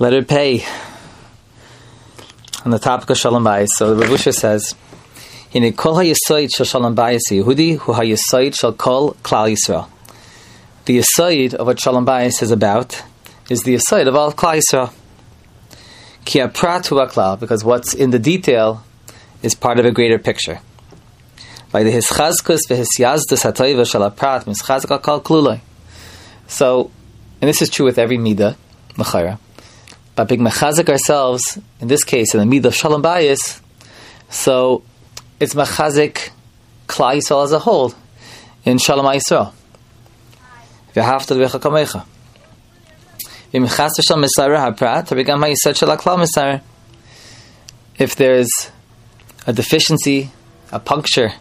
Letter pay on the topic of Shalom Bayis. So the Ravusha says, "In kol hayisoid shel Shalom Bayis Yehudi hu hayisoid shel kol Klal Yisrael." The yisoid of what Shalom Bayis is about is the yisoid of all Klal Yisrael. Ki prat hu because what's in the detail is part of a greater picture. By the hischazkus v'hisyazdus hatoiva shel prat mischazak kol kluloi. So, and this is true with every midah, mechayra by being mechazik ourselves, in this case, in the midah of shalom bayis, so it's mechazik klal Yisrael as a whole in shalom Yisrael. If there's a deficiency, a puncture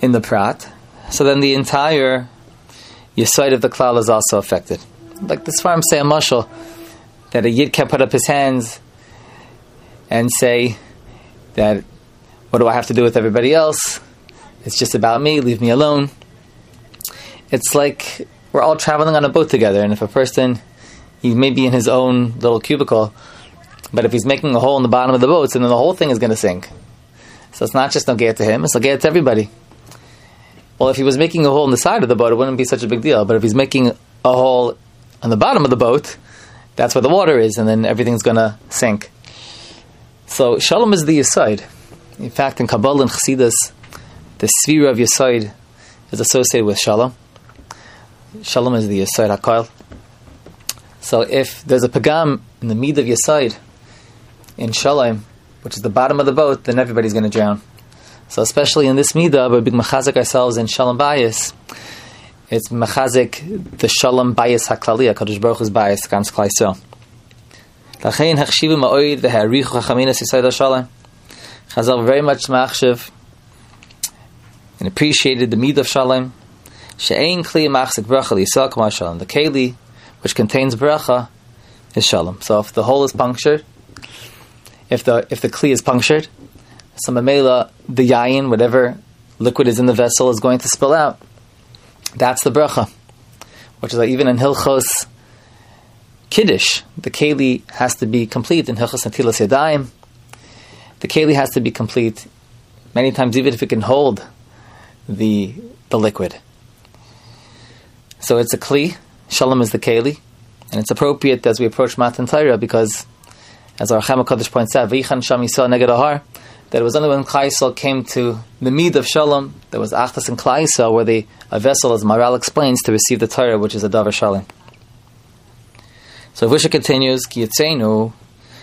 in the prat, so then the entire yisoid of the klal is also affected. Like this farm say a mushal, that a yid can put up his hands and say that what do I have to do with everybody else? It's just about me. Leave me alone. It's like we're all traveling on a boat together, and if a person he may be in his own little cubicle, but if he's making a hole in the bottom of the boat, then the whole thing is going to sink. So it's not just no get to him; it's get to everybody. Well, if he was making a hole in the side of the boat, it wouldn't be such a big deal. But if he's making a hole on the bottom of the boat, that's where the water is, and then everything's going to sink. So shalom is the yisoid. In fact, in Kabbalah and Chassidus, the sphere of yisoid is associated with shalom. Shalom is the yisoid hakol. So if there's a pagam in the mid of yisoid in shalom, which is the bottom of the boat, then everybody's going to drown. So especially in this midah, we're big machazik ourselves in shalom bayis it's mechazik the shalom bayis haklali, Hakadosh Baruch Hu's bayis ganz klai so. Lachein hachshivu ma'oid v'ha'arichu chachaminas yisayid shalom. Chazal very much machshav and appreciated the mead of shalom. She'ein kli machzik bracha l'yisrael k'mar shalom. The keli, which contains bracha, is shalom. So if the hole is punctured, if the if the kli is punctured, so mamela the yayin, whatever liquid is in the vessel, is going to spill out. That's the bracha, which is like even in Hilchos Kiddush, the keli has to be complete in Hilchos Natilas Yadayim. The keli has to be complete many times, even if it can hold the the liquid. So it's a kli. Shalom is the keli, and it's appropriate as we approach Matan Torah because, as Ohr HaChaim HaKadosh points out, "V'yichan sham yisrael neged ahar," that it was only when Klai came to the Mid of Shalom, there was Achtas and Klai where the a vessel, as Maharal explains, to receive the Torah, which is a Davar Shalom. So Visha continues, Ki Yitzenu,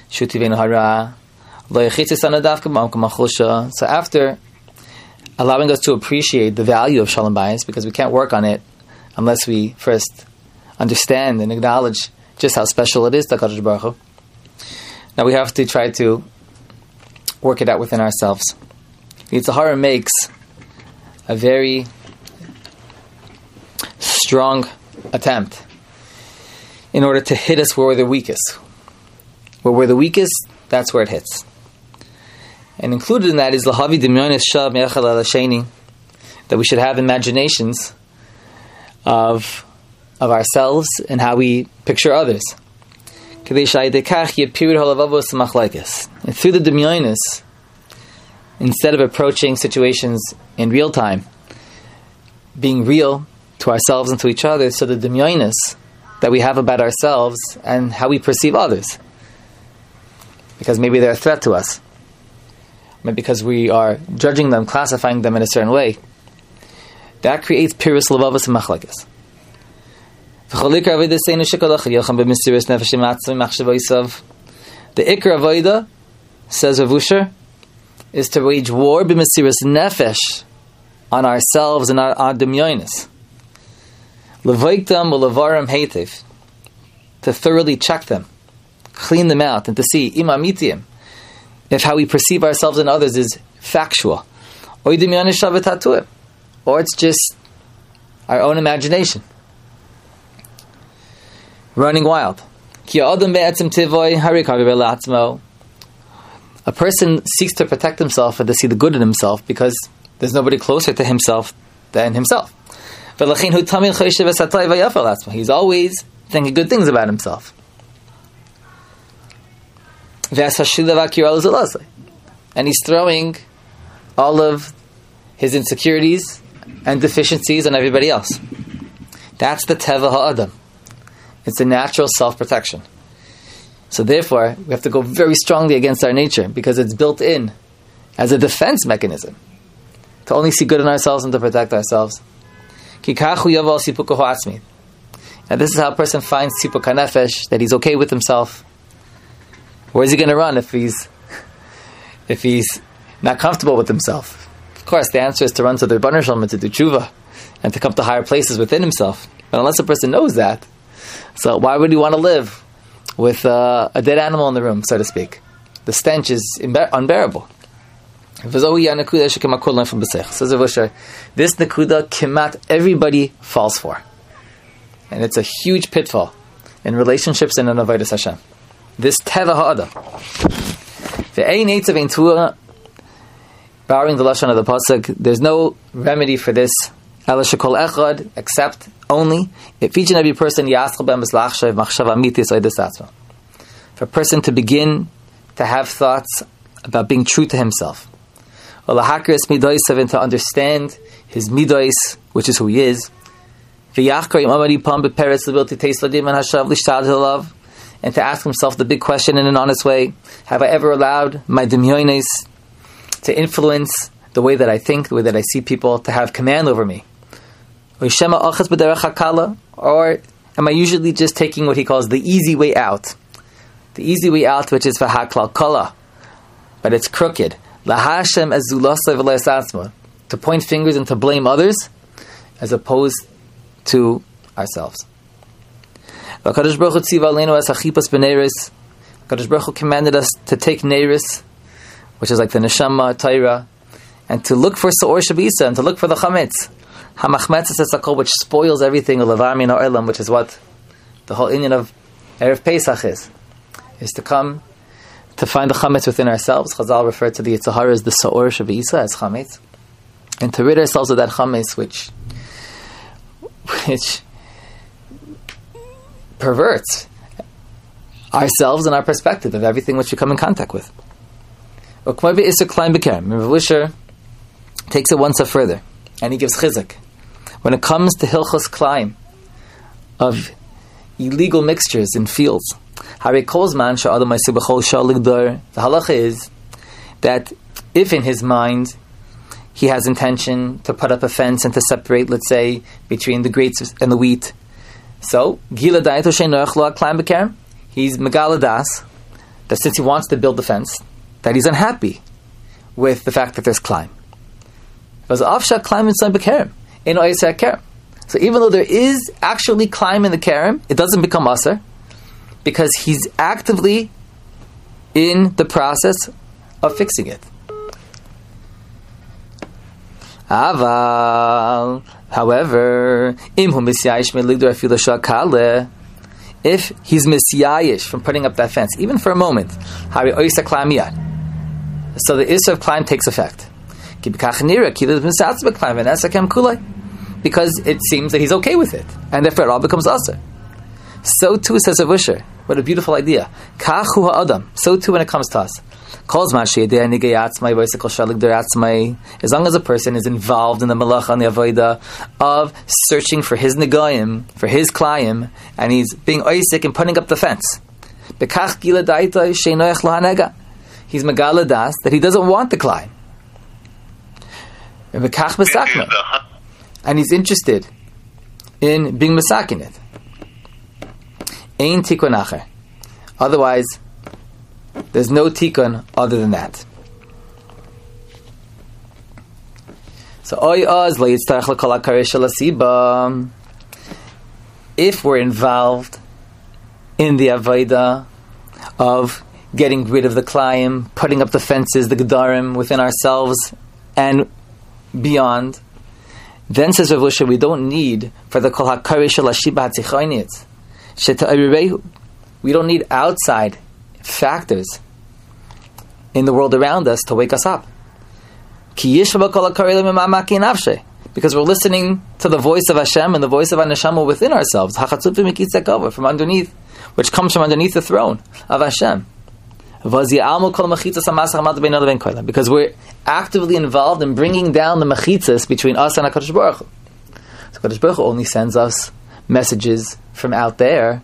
Shutivenu Hara, so after allowing us to appreciate the value of Shalom Bayis, because we can't work on it unless we first understand and acknowledge just how special it is to Baruch. Now we have to try to work it out within ourselves. Yetzer Hara makes a very strong attempt in order to hit us where we're the weakest. Where we're the weakest, that's where it hits. And included in that is Lahavi Dimyonis Me'achal Sheni, that we should have imaginations of, of ourselves and how we picture others. And through the Dimyonis, instead of approaching situations in real time, being real to ourselves and to each other, so the Dimyonis that we have about ourselves and how we perceive others. Because maybe they're a threat to us. Maybe because we are judging them, classifying them in a certain way. That creates pirus levavas and machlekes. The Ikra Avoida, says Rav Usher, is to wage war b'mesiris nefesh on ourselves and our, our demyonis. Levoiktam ulavarim to thoroughly check them, clean them out, and to see imamitiim, if how we perceive ourselves and others is factual, or it's just our own imagination running wild. A person seeks to protect himself and to see the good in himself because there's nobody closer to himself than himself. He's always thinking good things about himself. And he's throwing all of his insecurities and deficiencies on everybody else. That's the teva ha'adam. It's a natural self-protection. So therefore, we have to go very strongly against our nature because it's built in as a defense mechanism to only see good in ourselves and to protect ourselves. And this is how a person finds sipuk nefesh, that he's okay with himself. Where's he going to run if he's if he's not comfortable with himself? Of course, the answer is to run to the Ribono Shel Olam to do tshuva and to come to higher places within himself. But unless a person knows that, so why would you want to live with uh, a dead animal in the room, so to speak? The stench is unbearable. Says This nakuda kimat everybody falls for, and it's a huge pitfall in relationships and in avodas Hashem. This teva ha'ada. Borrowing the lashon of the pasuk. There's no remedy for this. Ela shekol echad, except only if each and every person For a person to begin to have thoughts about being true to himself midoisav to understand his midois, which is who he is. And to ask himself the big question in an honest way: Have I ever allowed my demyones to influence the way that I think, the way that I see people, to have command over me? Or am I usually just taking what he calls the easy way out? The easy way out, which is v'haklal kala, but it's crooked. Lahashem as to point fingers and to blame others, as opposed to ourselves. Kadosh Baruch Hu commanded us to take neiris, which is like the neshama Torah, and to look for Sa'or Shabisa, and to look for the chametz. Hamachmetz is a which spoils everything, which is what the whole inyan of Erev Pesach is, is to come to find the chametz within ourselves. Chazal referred to the Yetzer Hara as the Sa'or Shavisa, as chametz. And to rid ourselves of that chametz which, which perverts ourselves and our perspective of everything which we come in contact with. Beker. Rav takes it one step further, and he gives chizuk. When it comes to Hilchos Klein, of illegal mixtures in fields, the halacha is that if in his mind he has intention to put up a fence and to separate, let's say, between the grapes and the wheat, so Gila Daito he's megaladas that since he wants to build the fence, that he's unhappy with the fact that there's klayim. So even though there is actually klayim in the karim, it doesn't become aser because he's actively in the process of fixing it. Aval, however, if he's misyayish from putting up that fence, even for a moment, so the issue of klayim takes effect. Because it seems that he's okay with it, and therefore it all becomes usher. So too says a Usher. What a beautiful idea. Kachu ha'adam. So too when it comes to us. As long as a person is involved in the malach on the avodah of searching for his negayim, for his klayim, and he's being oisik and putting up the fence. He's megaladas that he doesn't want the klayim. And he's interested in being masakin it. Ain tikkun acher. Otherwise, there's no tikkun other than that. So oy oz If we're involved in the avodah of getting rid of the klayim, putting up the fences, the gedarim within ourselves and beyond, then says Rav Lusha, we don't need for the kol we don't need outside factors in the world around us to wake us up. Because we're listening to the voice of Hashem and the voice of Anashama within ourselves, from underneath, which comes from underneath the throne of Hashem. Because we're actively involved in bringing down the mechitzas between us and HaKadosh Baruch Hu. So HaKadosh Baruch Hu only sends us messages from out there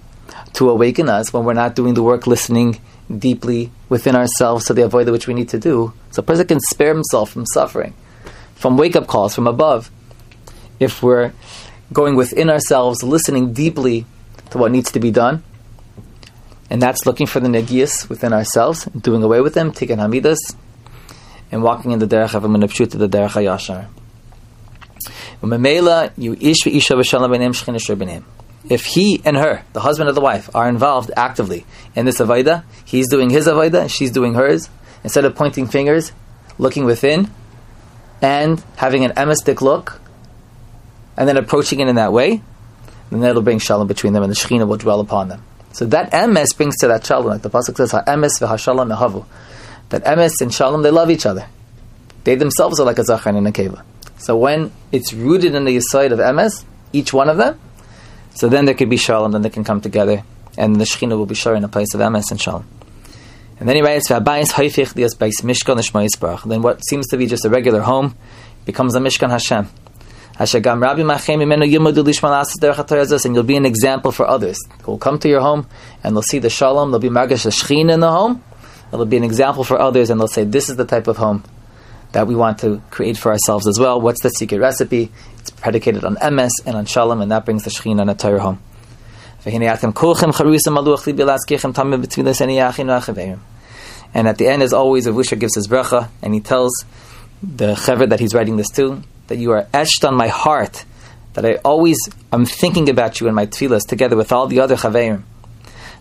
to awaken us when we're not doing the work listening deeply within ourselves to the avoid which we need to do. So a person can spare himself from suffering, from wake up calls from above. If we're going within ourselves, listening deeply to what needs to be done, and that's looking for the negias within ourselves, doing away with them, taking hamidas, and walking in the derech of a to the derech hayashar. If he and her, the husband and the wife, are involved actively in this avodah, he's doing his avodah, she's doing hers, instead of pointing fingers, looking within, and having an emistic look, and then approaching it in that way, then that'll bring shalom between them, and the Shekhinah will dwell upon them. So that emes brings to that shalom, like the pasuk says, "Ha'emes v'hashalom mehavu." That emes and shalom, they love each other. They themselves are like a zachar and a keva. So when it's rooted in the side of emes, each one of them, so then there could be shalom, then they can come together, and the Shekhinah will be sure in a place of emes and shalom. And then he writes, "V'abayis hayfich dias bais mishkan Then what seems to be just a regular home becomes a mishkan Hashem and you'll be an example for others who will come to your home and they'll see the shalom, they'll be margash shechin in the home, it'll be an example for others and they'll say, this is the type of home that we want to create for ourselves as well. What's the secret recipe? It's predicated on emes and on shalom and that brings the shechin and a Torah home. And at the end, as always, Avusha gives his bracha and he tells the chaver that he's writing this to that you are etched on my heart, that I always am thinking about you in my tefillas together with all the other chaverim.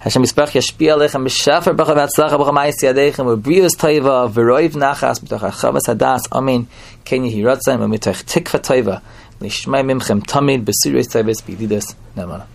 Hashem Yisbarach yashpi alechem b'shafer bracha v'atzlacha bracha ma'is yadechem u'briyus toiva v'roiv nachas b'toch ha'chavas hadas amen ken yehi ratzayim u'mitoch tikva toiva lishmai mimchem tamid b'sirus toivas b'yididus nemana.